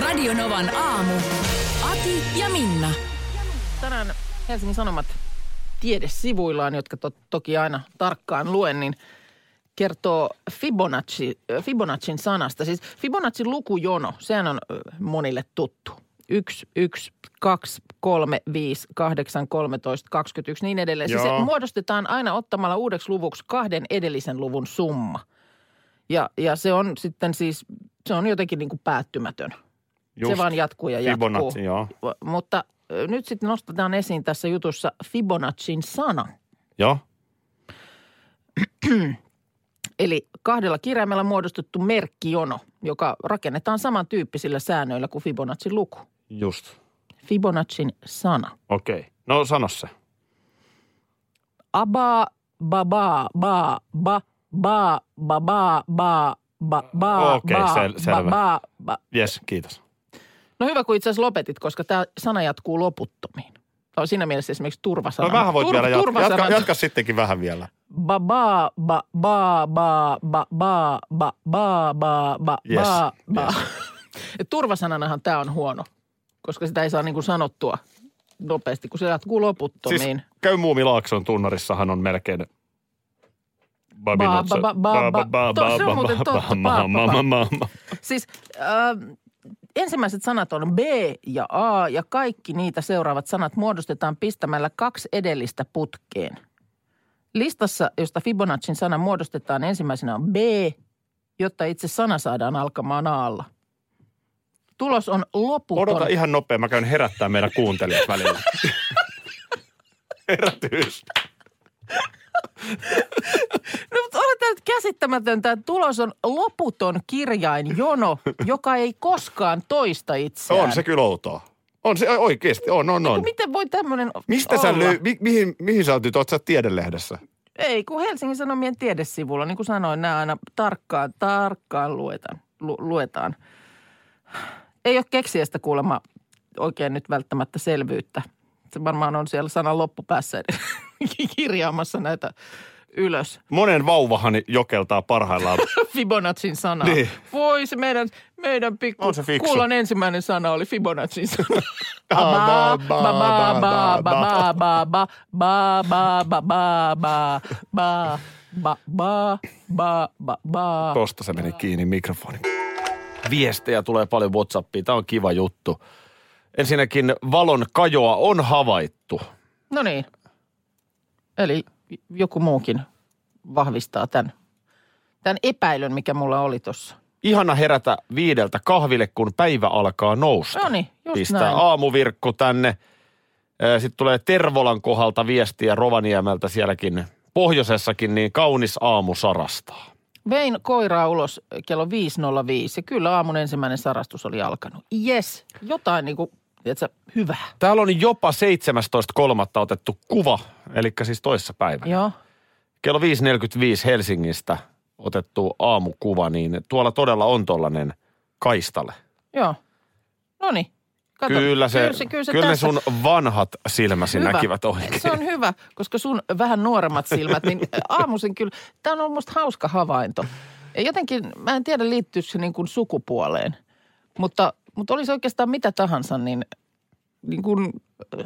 Radionovan aamu. Ati ja Minna. Tänään Helsingin Sanomat tiedesivuillaan, jotka to- toki aina tarkkaan luen, niin kertoo Fibonacci, Fibonacin sanasta. Siis Fibonacin lukujono, sehän on ö, monille tuttu. 1, 1, 2, 3, 5, 8, 13, 21, niin edelleen. Siis se Joo. muodostetaan aina ottamalla uudeksi luvuksi kahden edellisen luvun summa. Ja, ja se on sitten siis, se on jotenkin niin kuin päättymätön. Just. Se vaan jatkuu ja jatkuu. Fibonacci, joo. Mutta nyt sitten nostetaan esiin tässä jutussa Fibonacin sana. Joo. Eli kahdella kirjaimella muodostettu merkkijono, joka rakennetaan samantyyppisillä säännöillä kuin Fibonacin luku. Just. Fibonacin sana. Okei. Okay. No sano se. Aba, baba, ba, ba, ba, ba, ba, ba, ba, ba, Okei, ba, sel- ba, selvä. ba, ba. Yes, kiitos. No hyvä, kun itse asiassa lopetit, koska tämä sana jatkuu loputtomiin. Tämä on siinä mielessä esimerkiksi turvasana. No vähän voit Tur- vielä jatkaa. Jatka, jatka sittenkin vähän vielä. ba ba ba ba ba ba ba ba ba ba ba Yes, ba ba. yes. Turvasananahan tämä on huono, koska sitä ei saa niinku sanottua nopeasti, kun se jatkuu loputtomiin. Siis käy Muumilaakson tunnarissahan on melkein Ba, ba, ba, ba, ba. To- se on muuten totta. Ba, ba, ba. Siis äh, ensimmäiset sanat on B ja A ja kaikki niitä seuraavat sanat muodostetaan pistämällä kaksi edellistä putkeen. Listassa, josta Fibonacin sana muodostetaan ensimmäisenä on B, jotta itse sana saadaan alkamaan Aalla. Tulos on loputon. Odota ihan nopea, mä käyn herättää meidän kuuntelijat välillä. Herätys. No mutta on tämä nyt käsittämätöntä, että tulos on loputon kirjainjono, joka ei koskaan toista itseään. On se kyllä outoa. On se oikeasti, on, on, on. Miten voi tämmöinen Mistä olla? sä löy, mi, mihin, mihin sä oot nyt, oot sä tiedelehdessä? Ei, kun Helsingin Sanomien tiedesivulla, niin kuin sanoin, nämä aina tarkkaan, tarkkaan luetaan. Lu, luetaan. Ei ole keksijästä kuulemma oikein nyt välttämättä selvyyttä. Se varmaan on siellä sanan loppupäässä kirjaamassa näitä ylös. Monen vauvahan jokeltaa parhaillaan. Fibonacin sana. Niin. Voi se meidän, meidän pikku On se fiksu. kuulan ensimmäinen sana oli Fibonacin sana. Ba, ba, ba, ba, ba, ba, ba, ba, ba, ba, ba, ba, ba, ba, ba, ba, ba, ba, ba, ba. Tosta se meni kiinni mikrofoni. Viestejä tulee paljon Whatsappiin. Tämä on kiva juttu. Ensinnäkin valon kajoa on havaittu. No niin. Eli joku muukin vahvistaa tämän, tämän epäilyn, mikä mulla oli tuossa. Ihana herätä viideltä kahville, kun päivä alkaa nousta. No niin, just Pistää näin. aamuvirkku tänne. Sitten tulee Tervolan kohdalta viestiä Rovaniemeltä sielläkin pohjoisessakin, niin kaunis aamu sarastaa. Vein koiraa ulos kello 5.05 ja kyllä aamun ensimmäinen sarastus oli alkanut. Yes, jotain niin kuin, tiedätkö, hyvää. Täällä on jopa 17.3. otettu kuva, eli siis toissa päivänä. Joo. Kello 5.45 Helsingistä otettu aamukuva, niin tuolla todella on tollainen kaistale. Joo. No niin. Kato, Kyllä, se, kyllä se, kyllä se kyllä ne sun vanhat silmäsi Hyvä. näkivät oikein. Se on hyvä, koska sun vähän nuoremmat silmät, niin aamuisin kyllä, tämä on ollut musta hauska havainto. Ja jotenkin, mä en tiedä liittyykö se niin kuin sukupuoleen, mutta, mutta olisi oikeastaan mitä tahansa, niin, niin kuin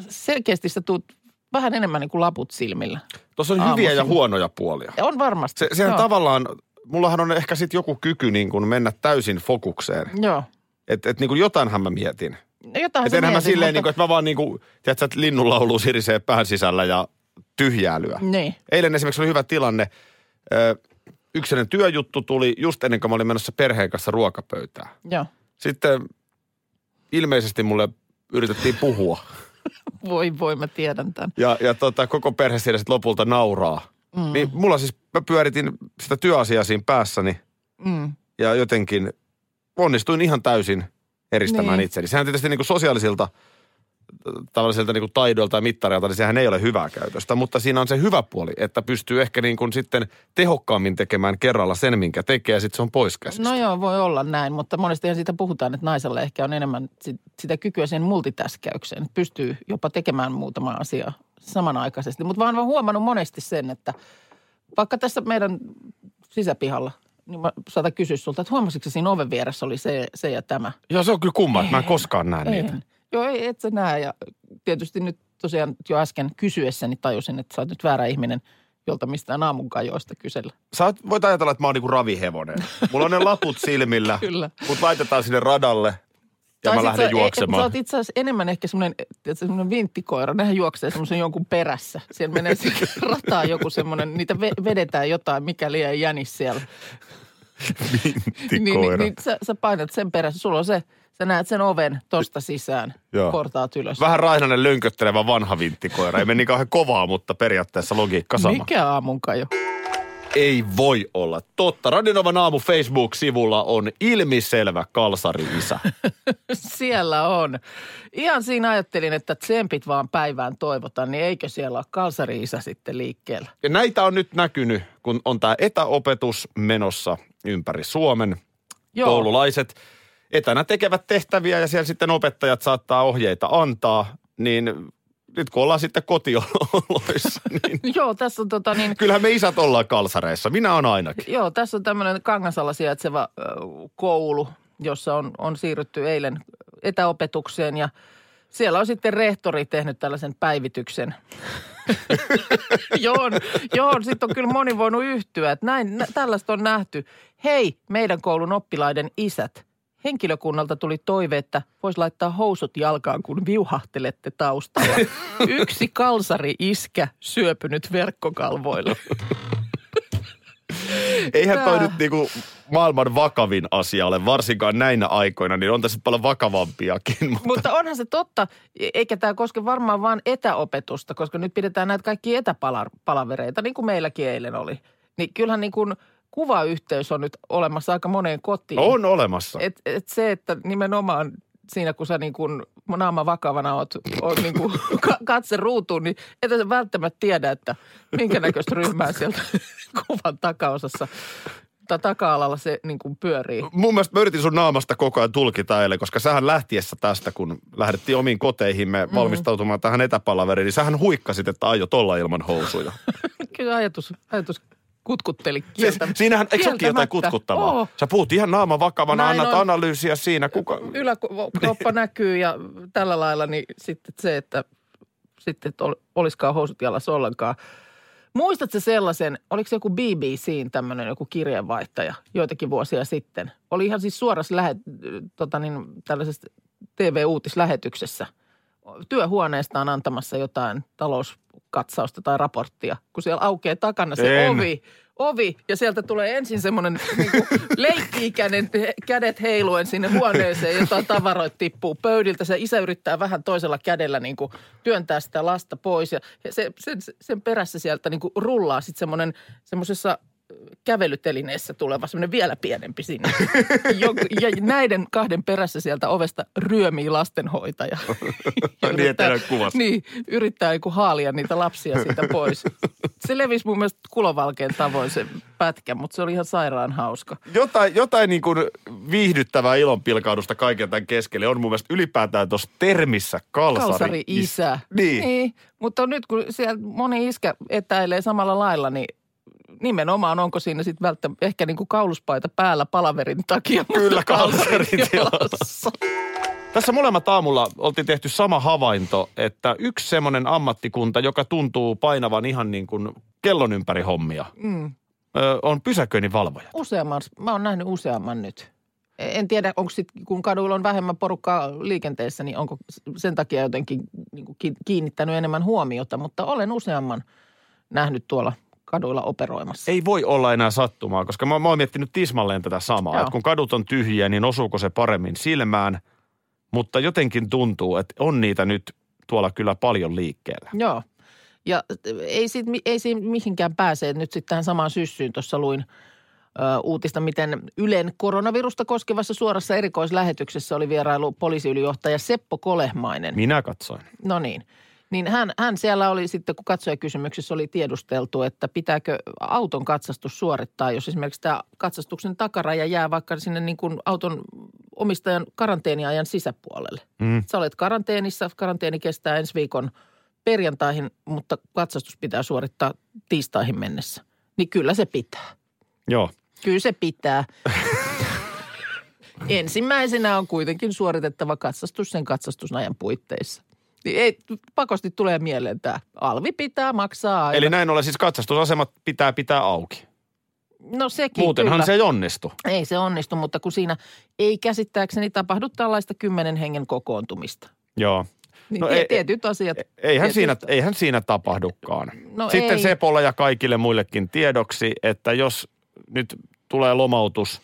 selkeästi sä tuut vähän enemmän niin kuin laput silmillä. Tuossa on hyviä ja aamuisin. huonoja puolia. Ja on varmasti. Se, sehän Joo. tavallaan, mullahan on ehkä sitten joku kyky niin kuin mennä täysin fokukseen. Joo. Että et niin kuin jotainhan mä mietin. No jotain sä enhän mä silleen, mutta... niin kuin, että mä vaan niin kuin, tiedätkö, että linnunlaulu sirisee pään sisällä ja tyhjäälyä. Niin. Eilen esimerkiksi oli hyvä tilanne. Ö, Yksinen työjuttu tuli just ennen kuin mä olin menossa perheen kanssa ruokapöytään. Joo. Sitten ilmeisesti mulle yritettiin puhua. Voi voi, mä tiedän tämän. Ja, ja tota, koko perhe siellä sitten lopulta nauraa. Mm. Niin mulla siis, mä pyöritin sitä työasiaa siinä päässäni Mm. ja jotenkin onnistuin ihan täysin eristämään Niin. itseni. Sehän tietysti niin kuin sosiaalisilta tavallisilta niin kuin taidoilta ja mittareilta, niin sehän ei ole hyvää käytöstä, mutta siinä on se hyvä puoli, että pystyy ehkä niin kuin sitten tehokkaammin tekemään kerralla sen, minkä tekee, ja sitten se on pois käsistä. No joo, voi olla näin, mutta monestihan siitä puhutaan, että naisella ehkä on enemmän sit- sitä kykyä sen multitaskäykseen. Pystyy jopa tekemään muutama asia samanaikaisesti. Mutta vaan olen huomannut monesti sen, että vaikka tässä meidän sisäpihalla, niin mä saatan kysyä sulta, että huomasitko siinä oven vieressä oli se, se ja tämä? Joo, se on kyllä kumma, että mä en koskaan näe niitä. Joo, ei, et sä näe. Ja tietysti nyt tosiaan jo äsken kysyessäni tajusin, että sä oot nyt väärä ihminen, jolta mistään aamunkajoista kysellä. Sä oot- voit ajatella, että mä oon niinku ravihevonen. Mulla on ne laput silmillä, Kyllä. mut laitetaan sinne radalle ja Tai mä lähden sä, Sä juoksemaan. oot itse asiassa enemmän ehkä semmoinen, semmoinen vinttikoira. Nehän juoksee semmoisen jonkun perässä. Siellä menee se rataa joku semmoinen, niitä ve- vedetään jotain, mikäli ei jänis siellä. Niin, niin, Tikoira. niin sä, sä painat sen perässä. Sulla on se, sä näet sen oven tosta sisään, Joo. portaat ylös. Vähän raihnainen lönköttelevä vanha vinttikoira. Ei mene niin kauhean kovaa, mutta periaatteessa logiikka sama. Mikä aamunkajo? Ei voi olla totta. Radionovan aamu Facebook-sivulla on ilmiselvä kalsari-isä. Siellä on. Ihan siinä ajattelin, että tsempit vaan päivään toivotan, niin eikö siellä ole kalsari-isä sitten liikkeellä? Ja näitä on nyt näkynyt, kun on tämä etäopetus menossa ympäri Suomen. Joo. Koululaiset etänä tekevät tehtäviä ja siellä sitten opettajat saattaa ohjeita antaa, niin nyt kun ollaan sitten kotioloissa, niin Joo, tässä on tota niin, kyllähän me isät ollaan kalsareissa. Minä on ainakin. Joo, tässä on tämmöinen Kangasalla sijaitseva ö, koulu, jossa on, on siirrytty eilen etäopetukseen ja siellä on sitten rehtori tehnyt tällaisen päivityksen. joo, joo sitten on kyllä moni voinut yhtyä, että näin, nä, tällaista on nähty. Hei, meidän koulun oppilaiden isät. Henkilökunnalta tuli toive, että voisi laittaa housut jalkaan, kun viuhahtelette taustalla. Yksi kalsari iskä syöpynyt verkkokalvoille. Eihän toi Tää. nyt niinku maailman vakavin asia ole, varsinkaan näinä aikoina, niin on tässä paljon vakavampiakin. Mutta Mutta onhan se totta, eikä tämä koske varmaan vain etäopetusta, koska nyt pidetään näitä kaikki etäpalavereita, niin kuin meilläkin eilen oli. Niin kyllähän niin kuin kuvayhteys on nyt olemassa aika moneen kotiin. on olemassa. Et, et se, että nimenomaan siinä, kun sä niin kuin naama vakavana oot, oot niin kuin ka- katse ruutuun, niin et sä välttämättä tiedä, että minkä näköistä ryhmää sieltä kuvan takaosassa tai taka-alalla se niin kuin pyörii. Mun mielestä mä yritin sun naamasta koko ajan tulkita eilen, koska sähän lähtiessä tästä, kun lähdettiin omiin koteihimme Mm. valmistautumaan tähän etäpalaveriin, niin sähän huikkasit, että aiot olla ilman housuja. Kyllä ajatus, ajatus kutkutteli Siis, kieltä. siinähän, eikö olekin jotain kutkuttavaa? Oo. Sä puhut ihan naama vakavana, Näin annat on. analyysiä siinä. Kuka... Yläkroppa näkyy ja tällä lailla, niin sitten se, että sitten et ol- olisikaan housut jalassa ollenkaan. Muistatko sellaisen, oliko se joku BBCin tämmöinen joku kirjeenvaihtaja joitakin vuosia sitten? Oli ihan siis suorassa lähe, tota niin, tällaisessa TV-uutislähetyksessä. Työhuoneestaan antamassa jotain talouskatsausta tai raporttia, kun siellä aukeaa takana se En. ovi, ovi ja sieltä tulee ensin semmoinen niin leikki-ikäinen kädet heiluen sinne huoneeseen, jotain tavaroita tippuu pöydiltä. Se isä yrittää vähän toisella kädellä niin kuin työntää sitä lasta pois ja se, sen, sen perässä sieltä niin kuin rullaa sitten semmoinen semmoisessa kävelytelineessä tuleva semmoinen vielä pienempi sinne. Ja näiden kahden perässä sieltä ovesta ryömii lastenhoitaja. Ja Niin, että kuvassa. Niin, yrittää niin haalia niitä lapsia siitä pois. Se levisi mun mielestä kulovalkeen tavoin se pätkä, mutta se oli ihan sairaan hauska. Jotain, jotain niin kuin viihdyttävää ilonpilkaudusta kaiken tämän keskelle on mun mielestä ylipäätään tuossa termissä kalsari. Kalsari isä. Niin. niin. Mutta nyt kun siellä moni iskä etäilee samalla lailla, niin nimenomaan onko siinä sitten välttämättä ehkä niin kuin kauluspaita päällä palaverin takia. Kyllä, kalsarin jalassa. Tässä molemmat aamulla oltiin tehty sama havainto, että yksi semmoinen ammattikunta, joka tuntuu painavan ihan niin kuin kellon ympäri hommia, Mm. ö, on pysäköinnin valvoja. Useamman, mä oon nähnyt useamman nyt. En tiedä, onko sit, kun kaduilla on vähemmän porukkaa liikenteessä, niin onko sen takia jotenkin niin kuin ki- kiinnittänyt enemmän huomiota, mutta olen useamman nähnyt tuolla kaduilla operoimassa. Ei voi olla enää sattumaa, koska mä, mä oon miettinyt tismalleen tätä samaa. Että kun kadut on tyhjiä, niin osuuko se paremmin silmään. Mutta jotenkin tuntuu, että on niitä nyt tuolla kyllä paljon liikkeellä. Joo. Ja ei, siitä, ei siinä mihinkään pääse. Nyt sitten tähän samaan syssyyn tuossa luin uutista, miten Ylen koronavirusta koskevassa suorassa erikoislähetyksessä oli vierailu poliisiylijohtaja Seppo Kolehmainen. Minä katsoin. No niin. Niin hän, hän siellä oli sitten, kun katsojakysymyksessä oli tiedusteltu, että pitääkö auton katsastus suorittaa, jos esimerkiksi tämä katsastuksen takaraja jää vaikka sinne niin kuin auton omistajan karanteeniajan sisäpuolelle. Mm. Sä olet karanteenissa, karanteeni kestää ensi viikon perjantaihin, mutta katsastus pitää suorittaa tiistaihin mennessä. Niin kyllä se pitää. Joo. Kyllä se pitää. Ensimmäisenä on kuitenkin suoritettava katsastus sen katsastusajan puitteissa. Niin ei, pakosti tulee mieleen tämä. Alvi pitää maksaa aina. Eli näin ollen siis katsastusasemat pitää pitää auki. No sekin Muutenhan kyllä. se ei onnistu. Ei se onnistu, mutta kun siinä ei käsittääkseni tapahdu tällaista kymmenen hengen kokoontumista. Joo. Niin No ei- tietyt asiat. Eihän tietyt- siinä, eihän siinä tapahdukaan. No Sitten ei. Sepolle ja kaikille muillekin tiedoksi, että jos nyt tulee lomautus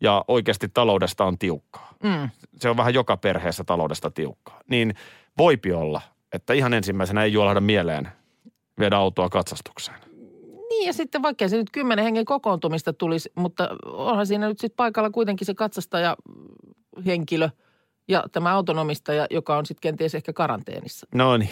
ja oikeasti taloudesta on tiukkaa, Mm. se on vähän joka perheessä taloudesta tiukkaa, niin voipi olla, että ihan ensimmäisenä ei juolahda mieleen viedä autoa katsastukseen. Niin ja sitten vaikka se nyt kymmenen hengen kokoontumista tulisi, mutta onhan siinä nyt sitten paikalla kuitenkin se katsastaja henkilö ja tämä autonomistaja, joka on sitten kenties ehkä karanteenissa. No niin.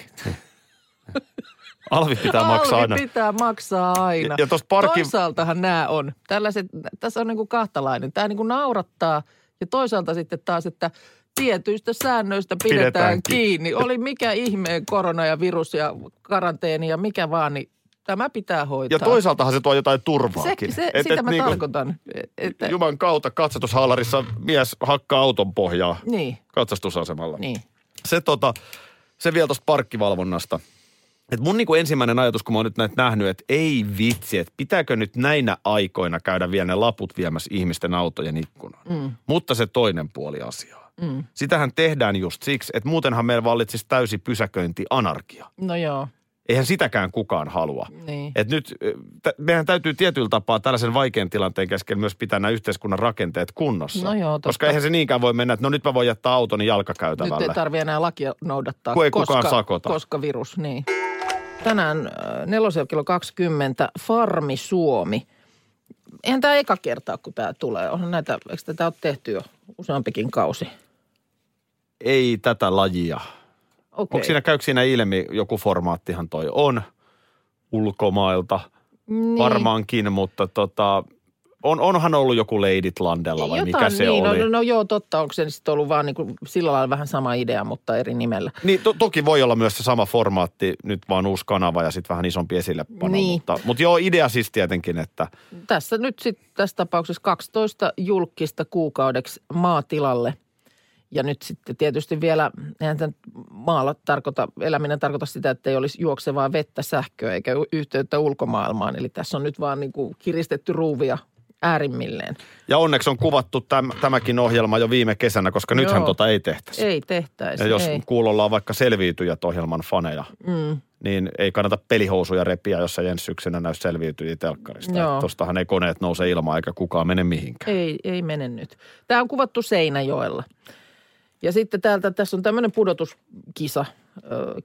Alvi pitää maksaa Alvi aina. pitää maksaa aina. Ja, ja parkki... Toisaaltahan nämä on. Tällaiset, tässä on niin kuin kahtalainen. Tämä niin kuin naurattaa ja toisaalta sitten taas, että tietyistä säännöistä pidetään, Pidetään ki- kiinni. Oli mikä ihmeen korona ja virus ja karanteeni ja mikä vaan, niin tämä pitää hoitaa. Ja toisaaltahan se tuo jotain se, turvaakin. se, Et- sitä et mä niinku tarkoitan. Että, Juman kautta katsatushallarissa mies hakkaa auton pohjaa niin, katsastusasemalla. niin. Se, tota, se vielä tuosta parkkivalvonnasta. Et mun niinku ensimmäinen ajatus, kun mä oon nyt näitä nähnyt, että ei vitsi, että pitääkö nyt näinä aikoina käydä vielä ne laput viemässä ihmisten autojen ikkunaan. Mm. Mutta se toinen puoli asiaa. Mm. Sitähän tehdään just siksi, että muutenhan meillä vallitsisi täysi pysäköinti anarkia. No joo, Eihän sitäkään kukaan halua. niin. Et nyt t- meidän täytyy tietyllä tapaa tällaisen vaikean tilanteen keskellä myös pitää nämä yhteiskunnan rakenteet kunnossa. No joo, totta. Koska eihän se niinkään voi mennä, että no nyt mä voin jättää autoni Nyt jalkakäytävälle. ei tarvitse enää lakia noudattaa, Kun ei koska, kukaan sakota. koska virus, niin. Tänään nelosella kello 20 Farmi Suomi. Eihän tämä eka kertaa, kun tämä tulee. Onhan näitä, eikö tätä ole tehty jo useampikin kausi? Ei tätä lajia. Okei. Onko siinä, käykö siinä ilmi, joku formaattihan toi on ulkomailta? niin. Varmaankin, mutta tota, on, onhan ollut joku Leidit Landella vai mikä se niin, oli? No, no joo, totta. Onko se sitten ollut vaan niin kuin, sillä lailla vähän sama idea, mutta eri nimellä. Niin to, toki voi olla myös se sama formaatti, nyt vaan uusi kanava ja sitten vähän isompi esillepano. Niin. Mutta, mutta joo, idea siis tietenkin, että Tässä nyt sitten tässä tapauksessa 12 julkista kuukaudeksi maatilalle. Ja nyt sitten tietysti vielä, eihän tämän maalla tarkoita, eläminen tarkoita sitä, että ei olisi juoksevaa vettä, sähköä eikä yhteyttä ulkomaailmaan. Eli tässä on nyt vaan niin kuin kiristetty ruuvia äärimmilleen. Ja onneksi on kuvattu täm, tämäkin ohjelma jo viime kesänä, koska nythän Joo. tota ei tehtäisi. Ei tehtäisi, ja jos ei. kuulolla on vaikka selviytyjät ohjelman faneja, Mm. niin ei kannata pelihousuja repiä, jos ei ensi syksynä näy selviytyjiä telkkarista. Joo. Et Tostahan ei koneet nouse ilmaan eikä kukaan mene mihinkään. Ei, ei mene nyt. Tämä on kuvattu Seinäjoella. Ja sitten täältä, tässä on tämmöinen pudotuskisa.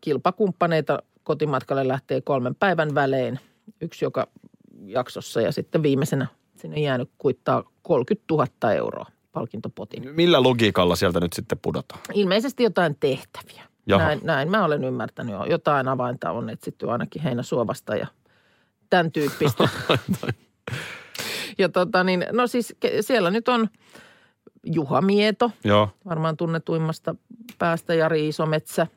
Kilpakumppaneita kotimatkalle lähtee kolmen päivän välein. Yksi joka jaksossa ja sitten viimeisenä sinne jäänyt kuittaa 30 000 euroa palkintopotin. Millä logiikalla sieltä nyt sitten pudotaan? Ilmeisesti jotain tehtäviä. Jaha. Näin, näin mä olen ymmärtänyt jo. Jotain avainta on etsitty ainakin heinäsuovasta ja tämän tyyppistä. ja tota niin, no siis siellä nyt on Juha Mieto, Joo. varmaan tunnetuimmasta päästä Jari Isometsä.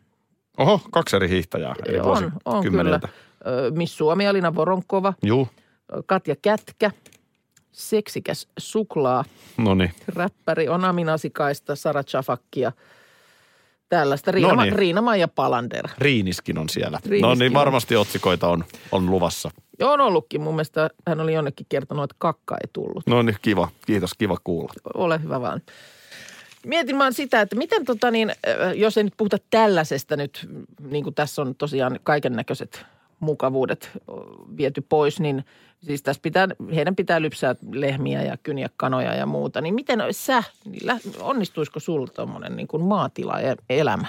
Oho, kaksi eri hiihtäjää. Eri on, on kyllä. Miss Suomi Alina Voronkova, Juu, Katja Kätkä, seksikäs suklaa, no niin. räppäri on Aminasikaista, Sara Chafakkia, tällaista. Riina, Noniin. Riina-Maija Palander. Riiniskin on siellä. Riiniskin no niin, on. varmasti otsikoita on, on luvassa. Joo, on ollutkin. Mun mielestä hän oli jonnekin kertonut, että kakka ei tullut. No niin, kiva. Kiitos, kiva kuulla. Ole hyvä vaan. Mietin vaan sitä, että miten tota niin, jos ei nyt puhuta tällaisesta nyt, niin kuin tässä on tosiaan kaiken näköiset mukavuudet viety pois, niin siis tässä pitää, heidän pitää lypsää lehmiä ja kyniä kanoja ja muuta. Niin miten sä, onnistuisiko sulla tuommoinen niin kuin maatila-elämä?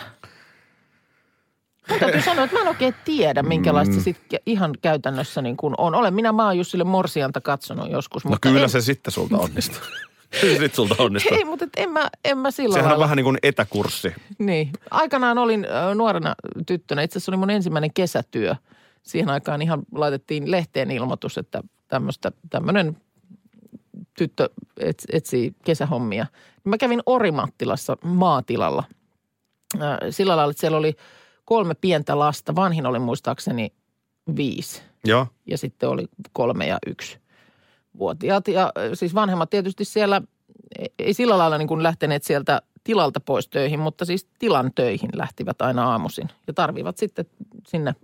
Täytyy sanoa, että mä en oikein tiedä, minkälaista mm. se ihan käytännössä niin kuin on. Olen minä Maajussille Morsianta katsonut joskus. No mutta kyllä en, se sitten sulta onnistuu. sitten sulta onnistuu. Ei, mutta et en mä, en mä sillä Sehän on lailla. vähän niin kuin etäkurssi. Niin. Aikanaan olin nuorena tyttönä. Itse asiassa oli mun ensimmäinen kesätyö. Siihen aikaan ihan laitettiin lehteen ilmoitus, että tämmöistä, tämmöinen tyttö ets, etsii kesähommia. Mä kävin Orimattilassa maatilalla. Sillä lailla, että siellä oli kolme pientä lasta. Vanhin oli muistaakseni viisi Joo. ja sitten oli kolme ja yksi vuotiaat. Ja siis vanhemmat tietysti siellä ei- ei sillä lailla niin kuin lähteneet sieltä tilalta pois töihin, mutta siis tilan töihin lähtivät aina aamuisin ja tarvivat sitten sinne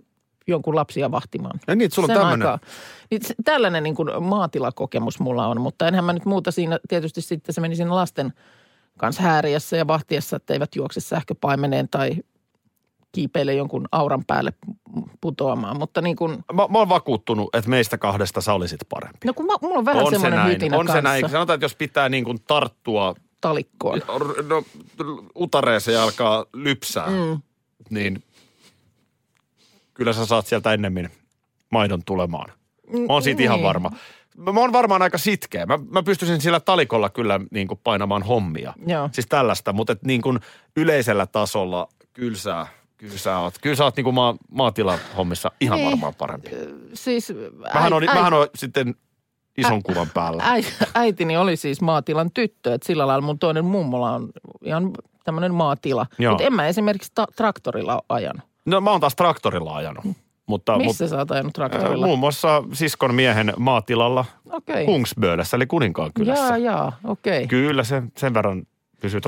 jonkun lapsia vahtimaan. Ja niin, sulla on Sen tämmöinen. Niin se- tällainen niin kuin maatilakokemus mulla on, mutta enhän mä nyt muuta siinä, tietysti sitten se meni siinä lasten kanssa hääriässä ja vahtiessa, että eivät juokse sähköpaimeneen tai kiipeile jonkun auran päälle putoamaan, mutta niin kuin, Mä, mä oon vakuuttunut, että meistä kahdesta sä olisit parempi. no kun mä, mulla on vähän on se semmoinen näin. hytinä On kanssa se näin. Sanotaan, että jos pitää niin kuin tarttua talikkoon. no, utareeseen ja alkaa lypsää, mm. niin kyllä sä saat sieltä ennemmin maidon tulemaan. Mä oon siitä ihan niin. varma. Mä, oon varmaan aika sitkeä. Mä, mä pystyisin sillä talikolla kyllä niin kuin painamaan hommia. Joo. Siis tällaista, mutta et niin kuin yleisellä tasolla kyllä sä, kyllä sä oot, kyllä sä oot niin kuin maa, maatilahommissa ihan Niin. varmaan parempi. Siis Mähän on, äi- mähän on sitten ison kuvan päällä. äi, äitini oli siis maatilan tyttö, että sillä lailla mun toinen mummola on ihan tämmöinen maatila. Mutta en mä esimerkiksi ta- traktorilla ole ajanut. No mä oon taas traktorilla ajanut. Mutta, Missä sä oot ajanut traktorilla? muun muassa siskon miehen maatilalla Okei. Kungsböölässä, eli Kuninkaan kylässä. Jaa, jaa, okei. Kyllä se sen verran pysyy.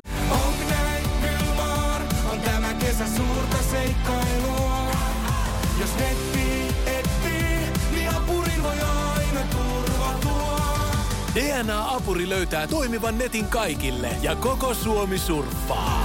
DNA-apuri löytää toimivan netin kaikille ja koko Suomi surffaa.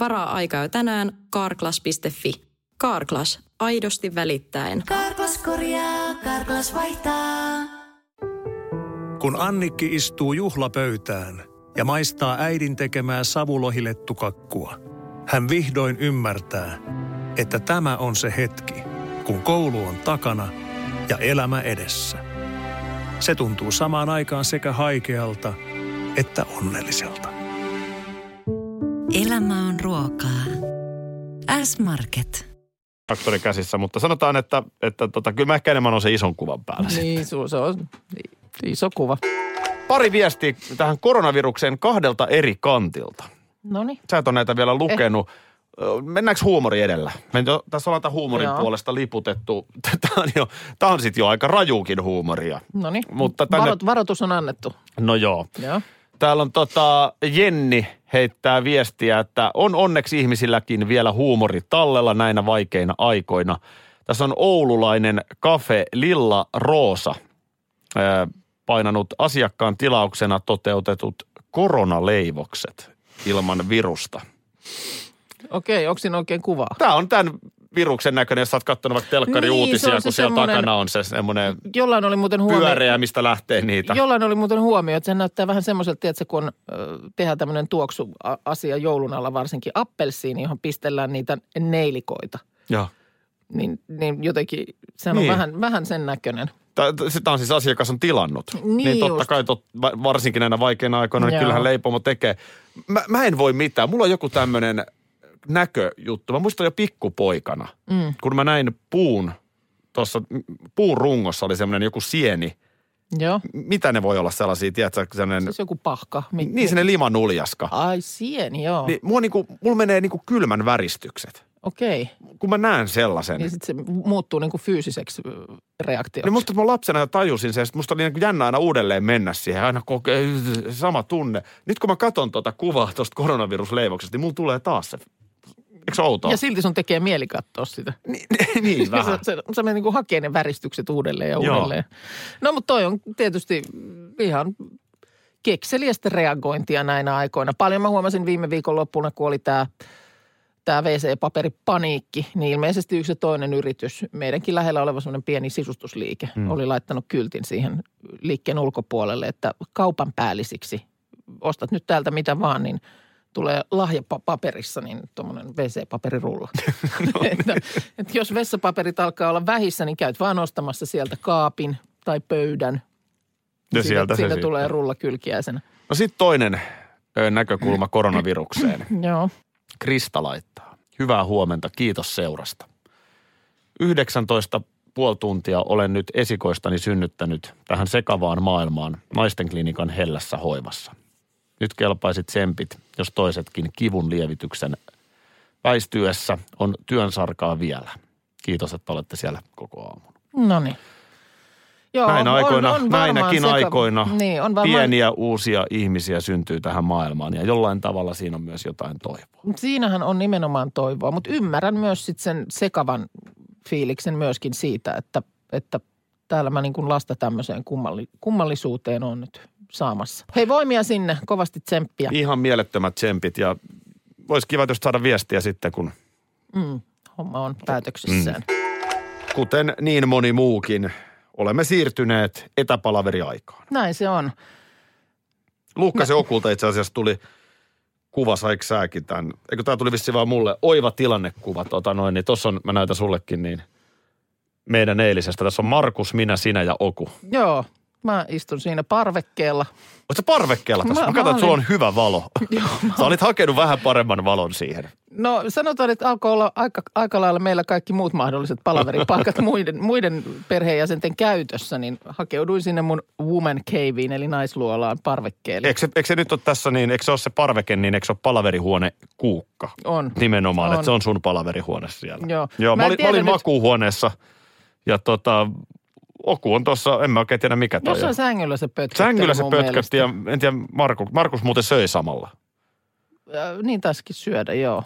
Varaa aikaa jo tänään karklas.fi. Karklas, aidosti välittäen. Karklas korjaa, Karklas vaihtaa. Kun Annikki istuu juhlapöytään ja maistaa äidin tekemää savulohilettukakkua, hän vihdoin ymmärtää, että tämä on se hetki, kun koulu on takana ja elämä edessä. Se tuntuu samaan aikaan sekä haikealta että onnelliselta. Elämä on ruokaa. S-Market. traktori käsissä, mutta sanotaan, että, että tota, kyllä mä ehkä enemmän on se ison kuvan päällä. Niin, su- se on iso kuva. Pari viestiä tähän koronavirukseen kahdelta eri kantilta. No niin. Sä et ole näitä vielä lukenut. Eh. Mennäänkö huumori edellä? Me jo, tässä ollaan tämän huumorin Joo. puolesta liputettu. Tämä on, jo, tämä on sitten jo aika rajuukin huumoria. No niin. Mutta tänne- Varot, varoitus on annettu. No joo. Joo. Täällä on tota, Jenni heittää viestiä, että on onneksi ihmisilläkin vielä huumori tallella näinä vaikeina aikoina. Tässä on oululainen kafe Lilla Roosa painanut asiakkaan tilauksena toteutetut koronaleivokset ilman virusta. Okei, onko siinä oikein kuvaa? Tämä on tämän viruksen näköinen, jos sä oot katsonut vaikka Niin, se telkkariuutisia, on se kun siellä semmoinen- takana on se semmoinen Jollain oli muuten huomio. pyöreä, mistä lähtee niitä. Jollain oli muuten huomio, että se näyttää vähän semmoiselta, että kun tehdään tämmöinen tuoksu-asia joulun alla, varsinkin appelsiini, johon pistellään niitä neilikoita. Joo. Niin, niin jotenkin se on Niin. vähän, vähän sen näköinen. Sitä on siis asiakas on tilannut. Niin niin totta just. kai tot, va- varsinkin näinä vaikeina aikoina, niin Joo. kyllähän leipomo tekee. Mä, mä en voi mitään. Mulla on joku tämmöinen näköjuttu. Mä muistan jo pikkupoikana, mm. kun mä näin puun, tuossa puun rungossa oli semmoinen joku sieni. Joo. Mitä ne voi olla sellaisia, tiedätkö, sellainen, Siis joku pahka. Mi- niin sellainen limanuljaska. Ai sieni, joo. Niin, mua niinku, mulla menee niinku kylmän väristykset. Okei. Kun mä näen sellaisen. Niin sitten se muuttuu niin kuin fyysiseksi reaktioksi. Niin musta mä lapsena tajusin sen, että musta oli niin jännä aina uudelleen mennä siihen, aina kokee sama tunne. Nyt kun mä katson tuota kuvaa tuosta koronavirusleivoksesta, niin mulla tulee taas se Eikö se outoa? Ja silti sun tekee mieli katsoa sitä. Niin, niin vähän. se, se, se menee niin hakee ne väristykset uudelleen ja Joo. uudelleen. No mutta toi on tietysti ihan kekseliästä reagointia näinä aikoina. Paljon mä huomasin viime viikon loppuna, kun oli tämä tämä WC-paperipaniikki, niin ilmeisesti yksi toinen yritys, meidänkin lähellä oleva semmoinen pieni sisustusliike, hmm. oli laittanut kyltin siihen liikkeen ulkopuolelle, että kaupan päällisiksi, ostat nyt täältä mitä vaan, niin tulee lahjapaperissa niin tuommoinen WC-paperirulla. että, että jos vessapaperit alkaa olla vähissä, niin käyt vaan ostamassa sieltä kaapin tai pöydän. Ja Siitä- sieltä siitä tulee rulla kylkiäisenä. No sitten toinen näkökulma koronavirukseen. Joo. Krista laittaa. Hyvää huomenta, kiitos seurasta. 19 puoli tuntia olen nyt esikoistani synnyttänyt tähän sekavaan maailmaan naisten klinikan hellässä hoivassa. Nyt kelpaisi tsempit, jos toisetkin kivun lievityksen väistyessä on työn sarkaa vielä. Kiitos, että olette siellä koko aamun. No niin. Joo, Näinä on- aikoina, on varmaan näinäkin seka- aikoina niin, on varmaan, pieniä uusia ihmisiä syntyy tähän maailmaan ja jollain tavalla siinä on myös jotain toivoa. Siinähän on nimenomaan toivoa, mutta ymmärrän myös sit sen sekavan fiiliksen myöskin siitä, että, että täällä mä niin kuin lasta tämmöiseen kummalli, kummallisuuteen on nyt saamassa. Hei voimia sinne, kovasti tsemppiä. Ihan mielettömät tsempit ja olisi kiva jos saada viestiä sitten, kun Mm, homma on päätöksissään. kuten niin moni muukin, olemme siirtyneet etäpalaveriaikaan. Näin se on. Luukkasen okulta itse asiassa tuli kuva, saiko säkin tämän? Eikö tämä tuli vissiin vaan mulle? Oiva tilannekuva, tota noin, niin tossa on, mä näytän sullekin niin meidän eilisestä. Tässä on Markus, minä, sinä ja Oku. Joo, mä istun siinä parvekkeella. Oletko parvekkeella tässä? Mä- Mä, mä katson, että sulla on hyvä valo. Sä olit hakenut vähän paremman valon siihen. No sanotaan, että alkoi olla aika, aika lailla meillä kaikki muut mahdolliset palaveripaikat muiden, muiden perheenjäsenten käytössä, niin hakeuduin sinne mun woman caveen eli naisluolaan parvekkeelle. Eikö se, eikö se nyt ole tässä niin, eikö se ole se parveke, niin eikö se ole palaverihuone kuukka? On. Nimenomaan, On. että se on sun palaverihuone siellä. Joo. Joo Mä mä, olin, mä olin nyt- makuuhuoneessa ja tota, Oku on tuossa, en mä oikein tiedä mikä toi Jossain on. sängyllä se pötkötteli Sängyllä se mun pötkötti ja en tiedä, Markus, Markus muuten söi samalla. Äh, Niin taisikin syödä, joo.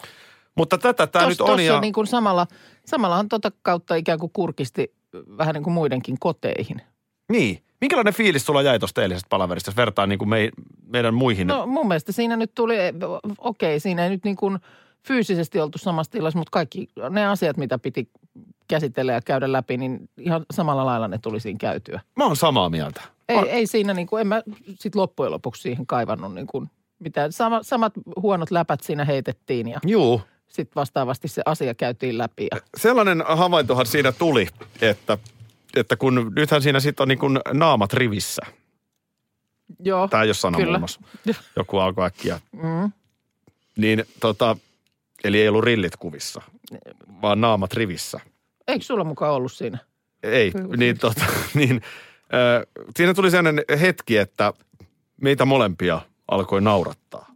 Mutta tätä tämä nyt on tossa ja niin kuin samalla, samallahan tota kautta ikään kuin kurkisti vähän niin kuin muidenkin koteihin. niin. Minkälainen fiilis sulla jäi tuosta eilisestä palaverista, jos vertaa niin kuin me, meidän muihin? No mun mielestä siinä nyt tuli, okei, siinä ei nyt niin kuin fyysisesti oltu samassa tilassa, mutta kaikki ne asiat, mitä piti käsitellä ja käydä läpi, niin ihan samalla lailla ne tuli siinä käytyä. Mä oon samaa mieltä. Ei, Mä- ei siinä niin kuin, en mä sit loppujen lopuksi siihen kaivannut niin kuin mitään. Sama, samat huonot läpät siinä heitettiin ja Juu. sitten vastaavasti se asia käytiin läpi. Ja, Sellainen havaintohan siinä tuli, että, että kun nythän siinä sitten on niin kuin naamat rivissä. joo, Tämä ei ole sana Kyllä. muun Joku alkoi äkkiä. mm, Niin tota, eli ei ollut rillit kuvissa, vaan naamat rivissä. eikö sulla mukaan ollut siinä? Ei, niin, tota, niin äh, siinä tuli sellainen hetki, että meitä molempia alkoi naurattaa.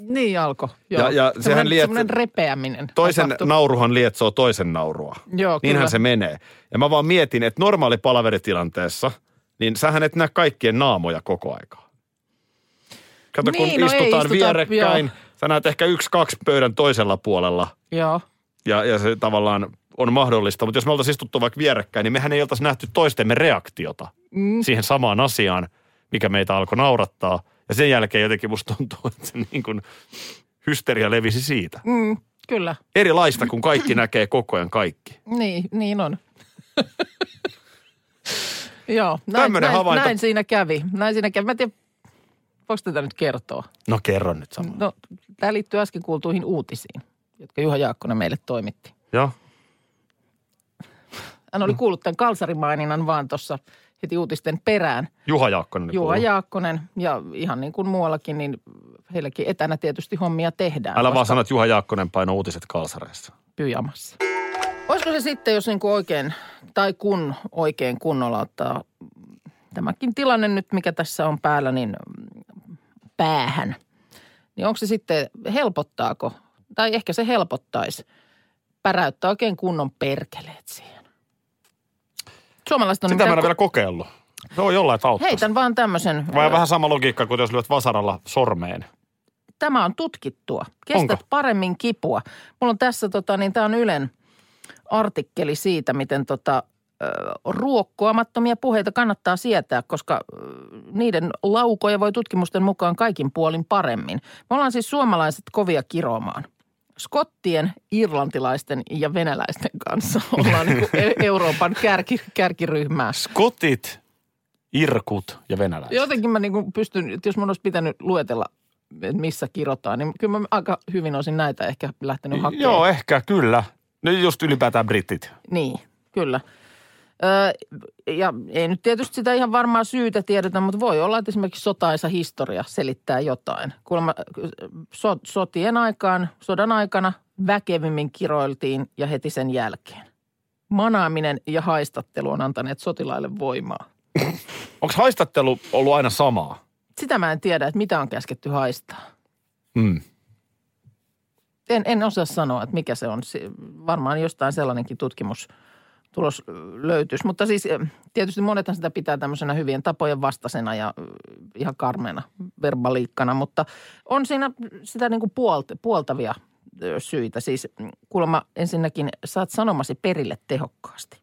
Niin alkoi, joo. Ja- ja sehän liet- Semmoinen repeäminen. Toisen tapahtui. nauruhan lietsoo toisen naurua. Joo, Niinhän kyllä. se menee. Ja mä vaan mietin, että normaali palaveritilanteessa, niin sähän et näe kaikkien naamoja koko aikaa. Kato, kun Niin, no ei istutaan istuta, vierekkäin, joo. Sä näet ehkä yksi, kaksi pöydän toisella puolella Joo. ja, ja se tavallaan on mahdollista. Mutta jos me oltaisiin istuttu vaikka vierekkäin, niin mehän ei oltaisi nähty toistemme reaktiota Mm. siihen samaan asiaan, mikä meitä alkoi naurattaa. Ja sen jälkeen jotenkin musta tuntuu, että se niin kuin hysteria levisi siitä. Mm, kyllä, Erilaista, kun kaikki näkee koko ajan kaikki. niin, niin on. Joo, näin, näin, havainto. näin siinä kävi. Näin siinä kävi. Mä en tiedä, voiko tätä nyt kertoa? No kerro nyt samalla. No, tämä liittyy äsken kuultuihin uutisiin, jotka Juha Jaakkonen meille toimitti. Joo. Hän oli kuullut tämän kalsarimaininnan vaan tuossa heti uutisten perään. Juha Jaakkonen. Juha kuuluu. Jaakkonen ja ihan niin kuin muuallakin, niin heilläkin etänä tietysti hommia tehdään. Älä vaan koska sano, että Juha Jaakkonen paino uutiset kalsareissa. pyjamassa. Olisiko se sitten, jos niin kuin oikein, tai kun oikein kunnolla ottaa tämäkin tilanne nyt, mikä tässä on päällä, niin päähän. Niin onko se sitten, helpottaako, tai ehkä se helpottaisi, päräyttää oikein kunnon perkeleet siihen. Suomalaiset on Sitä mä en ole vielä kokeillut. Se on jollain, että auttaisi. Heitän vaan tämmöisen. Vai vähän sama logiikka kuin jos lyöt vasaralla sormeen. tämä on tutkittua. Kestät Onko? paremmin kipua. Mulla on tässä, tota, niin tämä on Ylen artikkeli siitä, miten tota, ö, ruokkoamattomia puheita kannattaa sietää, koska niiden laukoja voi tutkimusten mukaan kaikin puolin paremmin. Me ollaan siis suomalaiset kovia kiroamaan. Skottien, irlantilaisten ja venäläisten kanssa ollaan niin kuin Euroopan kärki, kärkiryhmää. Skotit, irkut ja venäläiset. Jotenkin mä niin kuin pystyn, että jos mun olisi pitänyt luetella, että missä kirotaan, niin kyllä mä aika hyvin olisin näitä ehkä lähtenyt hakemaan. Joo, ehkä, kyllä. No just ylipäätään britit. Niin, kyllä. Öö, ja ei nyt tietysti sitä ihan varmaa syytä tiedetä, mutta voi olla, että esimerkiksi sotaisa historia selittää jotain. Kuulemma so, sotien aikaan, sodan aikana väkevimmin kiroiltiin ja heti sen jälkeen. Manaaminen ja haistattelu on antaneet sotilaille voimaa. Onko haistattelu ollut aina samaa? Sitä mä en tiedä, että mitä on käsketty haistaa. Mm. En, en osaa sanoa, että mikä se on. Varmaan jostain sellainenkin tutkimus tulos löytyisi. Mutta siis eh, tietysti monethan sitä pitää tämmöisenä hyvien tapojen vastaisena ja eh, ihan karmeena verbaliikkana, mutta on siinä sitä niin kuin puolt, puoltavia eh, syitä. Siis mm, kuulemma ensinnäkin saat sanomasi perille tehokkaasti.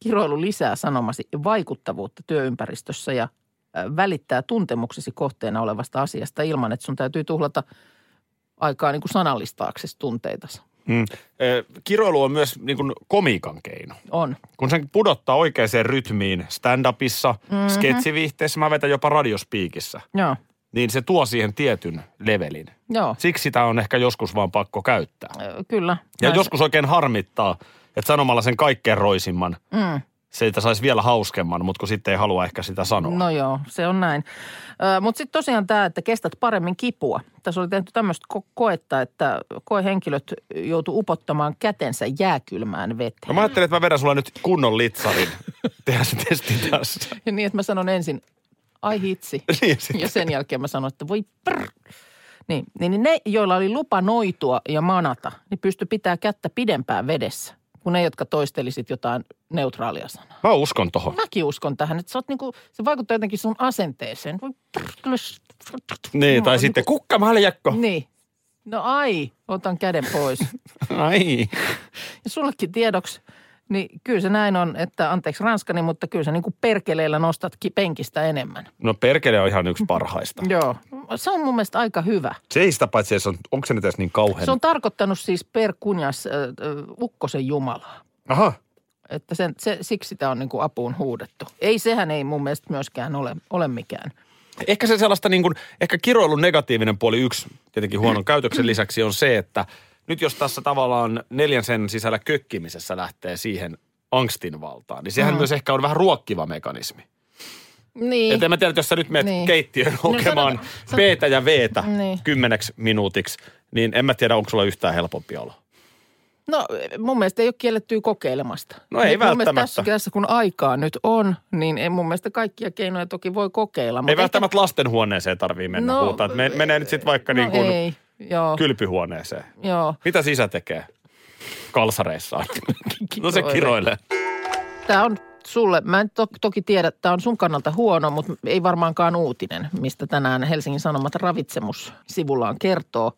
Kiroilu lisää sanomasi vaikuttavuutta työympäristössä ja välittää tuntemuksesi kohteena olevasta asiasta ilman, että sun täytyy tuhlata aikaa niin kuin sanallistaaksesi tunteitasi. Mm. Eh, Kiroilu on myös niin kuin komiikan keino. On. Kun sen pudottaa oikeaan rytmiin stand-upissa, mm-hmm. sketsiviihteessä, mä vetän jopa radiospiikissä, Joo. niin se tuo siihen tietyn levelin. Joo, Siksi sitä on ehkä joskus vaan pakko käyttää. Kyllä. Ja Näin joskus oikein harmittaa, että sanomalla sen kaikkein roisimman, Mm. Siitä saisi vielä hauskemman, mutta kun sitten ei halua ehkä sitä sanoa. No joo, se on näin. Mutta sitten tosiaan tämä, että kestät paremmin kipua. Tässä oli tehty tämmöistä ko- koetta, että koehenkilöt joutu upottamaan kätensä jääkylmään No veteen. mä ajattelin, että mä vedän sulla nyt kunnon litsarin. Tehdään se testi tässä. Ja niin, että mä sanon ensin, ai hitsi. Niin, sitten. Ja sen jälkeen mä sanon, että voi prr. Niin, niin niin ne, joilla oli lupa noitua ja manata, niin pysty pitää kättä pidempään vedessä kuin ne, jotka toistelisit jotain neutraalia sanaa. Mä uskon tohon. Mäkin uskon tähän, että sä oot niinku, se vaikuttaa jotenkin sun asenteeseen. Niin, tai sitten niinku- kukkamaljakko. Niin. No ai, otan käden pois. Ai. Ja sullekin tiedoksi, niin kyllä se näin on, että anteeksi ranskani, mutta kyllä sä niin kuin perkeleellä nostat ki- penkistä enemmän. No perkele on ihan yksi parhaista. Joo. Se on mun mielestä aika hyvä. Se ei sitä paitsi, edes on, onko se nyt edes niin kauhean? Se on tarkoittanut siis per kunjas äh, ukkosen jumalaa. Aha. Että sen, se, siksi sitä on niin kuin apuun huudettu. Ei, sehän ei mun mielestä myöskään ole, ole mikään. Ehkä se sellaista niin kuin, ehkä kiroilun negatiivinen puoli yksi tietenkin huonon käytöksen lisäksi on se, että nyt jos tässä tavallaan neljän sen sisällä kökkimisessä lähtee siihen angstin valtaan, niin sehän mm. myös ehkä on vähän ruokkiva mekanismi. Niin. Että en mä tiedä, että jos sä nyt menet Niin. keittiöön No lukemaan sano- no, Btä ja Vtä Niin. niin. kymmeneksi minuutiksi, niin en mä tiedä, onko sulla yhtään helpompi olo. No mun mielestä ei ole kiellettyä kokeilemasta. No ei mielestä välttämättä. Tässä, tässä kun aikaa nyt on, niin ei mun mielestä kaikkia keinoja toki voi kokeilla. Ei mutta välttämättä lastenhuoneeseen tarvii mennä No, no, huutaa. Me, menee nyt sitten vaikka ehkä, niin kuin no ei, joo, kylpyhuoneeseen. joo. Mitä sisä tekee kalsareissaan? no se Kiroilee. Tämä on sulle, mä en to, toki tiedä, tämä on sun kannalta huono, mutta ei varmaankaan uutinen, mistä tänään Helsingin Sanomat ravitsemussivullaan kertoo.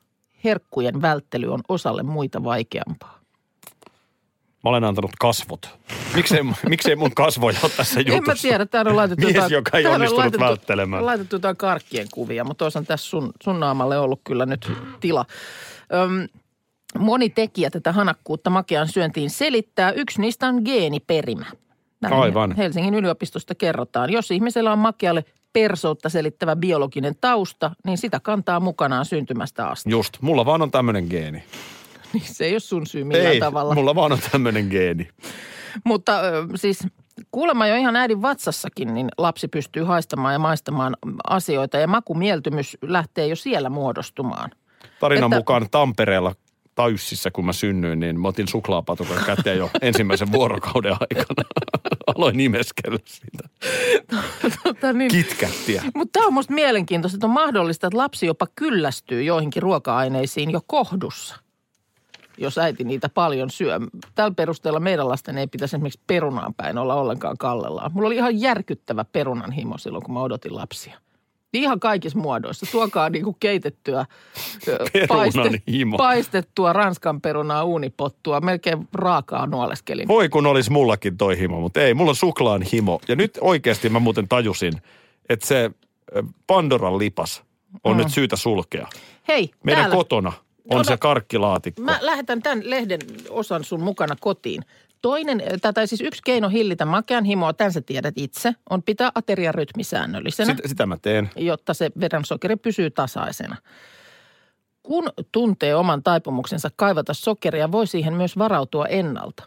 Herkkujen välttely on osalle muita vaikeampaa. Mä olen antanut kasvot. Miksei, miksei mun kasvoja ole tässä jutussa? En mä tiedä, täällä on laitettu Mies, jotain, joka ei täällä on onnistunut laitettu, välttelemään. laitettu jotain karkkien kuvia, mutta olisi tässä sun, sun naamalle ollut kyllä nyt tila. Öm, moni tekijä tätä hanakkuutta makean syöntiin selittää. Yksi niistä on geeniperimä. Näin Aivan. Helsingin yliopistosta kerrotaan. Jos ihmisellä on makealle persoutta selittävä biologinen tausta, niin sitä kantaa mukanaan syntymästä asti. Just, mulla vaan on tämmöinen geeni. Niin se ei ole sun syy millään Ei, tavalla. mulla vaan on tämmöinen geeni. Mutta siis kuulemma jo ihan äidin vatsassakin, niin lapsi pystyy haistamaan ja maistamaan asioita ja makumieltymys lähtee jo siellä muodostumaan. Tarinan Että- mukaan Tampereella Tayssissä, kun mä synnyin, niin mä otin suklaapatukan käteen jo ensimmäisen vuorokauden aikana. Aloin nimeskellä sitä. Tota, niin, Kitkättiä. mutta tämä on musta mielenkiintoista, että on mahdollista, että lapsi jopa kyllästyy joihinkin ruoka-aineisiin jo kohdussa, jos äiti niitä paljon syö. Tällä perusteella meidän lasten ei pitäisi esimerkiksi perunaan päin olla ollenkaan kallellaan. Mulla oli ihan järkyttävä perunan himo silloin, kun mä odotin lapsia. Ihan kaikissa muodoissa. Tuokaa niinku keitettyä, himo. paistettua ranskan perunaa uunipottua. Melkein raakaa nuoleskelin. Voi kun olisi mullakin toi himo, mutta ei, mulla on suklaan himo. Ja nyt oikeasti mä muuten tajusin, että se Pandoran lipas on Mm. nyt syytä sulkea. Hei, Meidän täällä. kotona on Ota- se karkkilaatikko. Mä lähetän tämän lehden osan sun mukana kotiin. Toinen, tai siis yksi keino hillitä makean himoa, tämän sä tiedät itse, on pitää aterian rytmi säännöllisenä. Sitä, sitä mä teen. jotta se verensokeri pysyy tasaisena. Kun tuntee oman taipumuksensa kaivata sokeria, voi siihen myös varautua ennalta.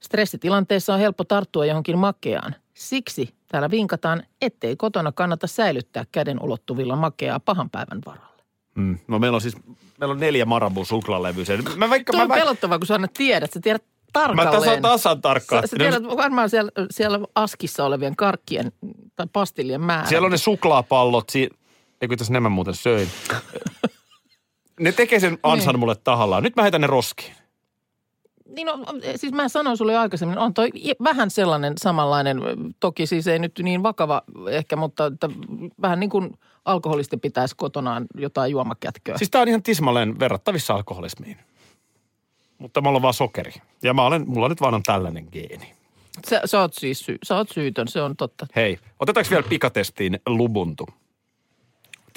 Stressitilanteessa on helppo tarttua johonkin makeaan. Siksi täällä vinkataan, ettei kotona kannata säilyttää käden ulottuvilla makeaa pahan päivän varalle. Mm. No meillä on siis, meillä on neljä Marabun suklaalevyä. Mä vaikka, Tuo on mä, mä, pelottavaa, kun sä aina tiedät. Sä tiedät mä tarkalleen. tasan, tasan tarkkaan. Sä, sä tiedät varmaan siellä, siellä askissa olevien karkkien tai pastillien määrä. Siellä on ne suklaapallot. Si- Eikö tässä nämä muuten söin? ne tekee sen ansan Niin. mulle tahallaan. Nyt mä heitän ne roskiin. Niin no, siis mä sanoin sulle jo aikaisemmin, on toi vähän sellainen samanlainen, toki siis ei nyt niin vakava ehkä, mutta että vähän niin kuin alkoholisti pitäisi kotonaan jotain juomakätköä. Siis tää on ihan tismalleen verrattavissa alkoholismiin. Mutta mulla on vaan sokeri. Ja mä olen, mulla nyt vaan on tällainen geeni. Sä, sä, oot siis sy- sä oot syytön, se on totta. Hei, otetaanko vielä pikatestiin Lubuntu?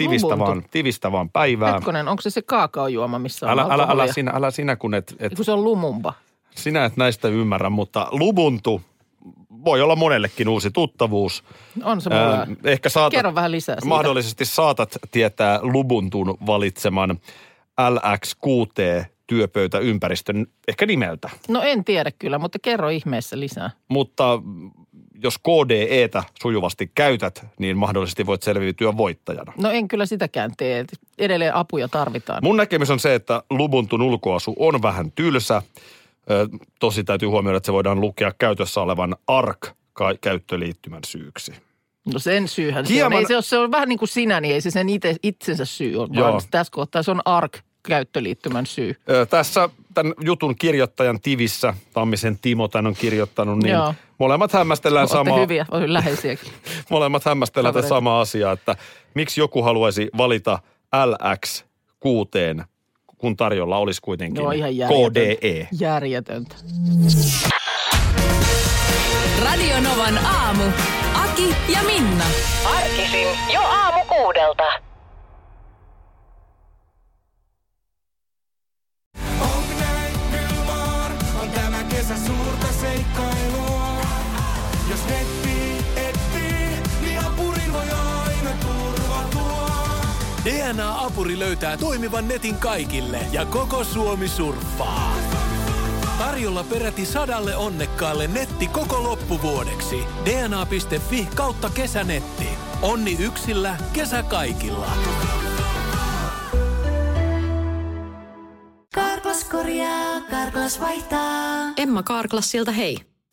Tivistä vaan, tivistä vaan päivää. Hetkonen, onko se se kaakaojuoma, missä on Älä, älä, älä, sinä, älä sinä, kun et, et, Kun se on lumumba. sinä et näistä ymmärrä, mutta Lubuntu voi olla monellekin uusi tuttavuus. On se mulla. Ää, ehkä saatat, Kerro vähän lisää siitä. mahdollisesti saatat tietää Lubuntun valitseman LX6T työpöytäympäristön ehkä nimeltä. No en tiedä kyllä, mutta kerro ihmeessä lisää. Mutta jos KDEtä sujuvasti käytät, niin mahdollisesti voit selviytyä voittajana. No en kyllä sitäkään tee. Edelleen apuja tarvitaan. Mun näkemys on se, että Lubuntun ulkoasu on vähän tylsä. Tosi täytyy huomioida, että se voidaan lukea käytössä olevan ARC-käyttöliittymän syyksi. No sen syyhän se on. Hieman- Ei se, ole, se on vähän niin kuin sinä, niin ei se sen ite, itsensä syy ole, Joo. vaan tässä kohtaa se on ARC-käyttöliittymän syy. Ö, Tässä tämän jutun kirjoittajan tivissä, Tammisen Timo tämän on kirjoittanut, niin Joo. molemmat hämmästellään Olette samaa, hyviä, on läheisiäkin. molemmat hämmästellään tätä samaa asiaa, että miksi joku haluaisi valita LX6, kun tarjolla olisi kuitenkin Joo, ihan järjetöntä. KDE. Järjetöntä. Radio Novan aamu. Aki ja Minna. Arkisin jo aamu kuudelta. DNA-apuri löytää toimivan netin kaikille ja koko Suomi surffaa. Tarjolla peräti sadalle onnekkaalle netti koko loppuvuodeksi. dna.fi kautta kesänetti. Onni yksillä, kesä kaikilla. Karklas korjaa, Karklas vaihtaa. Emma Karklassilta hei.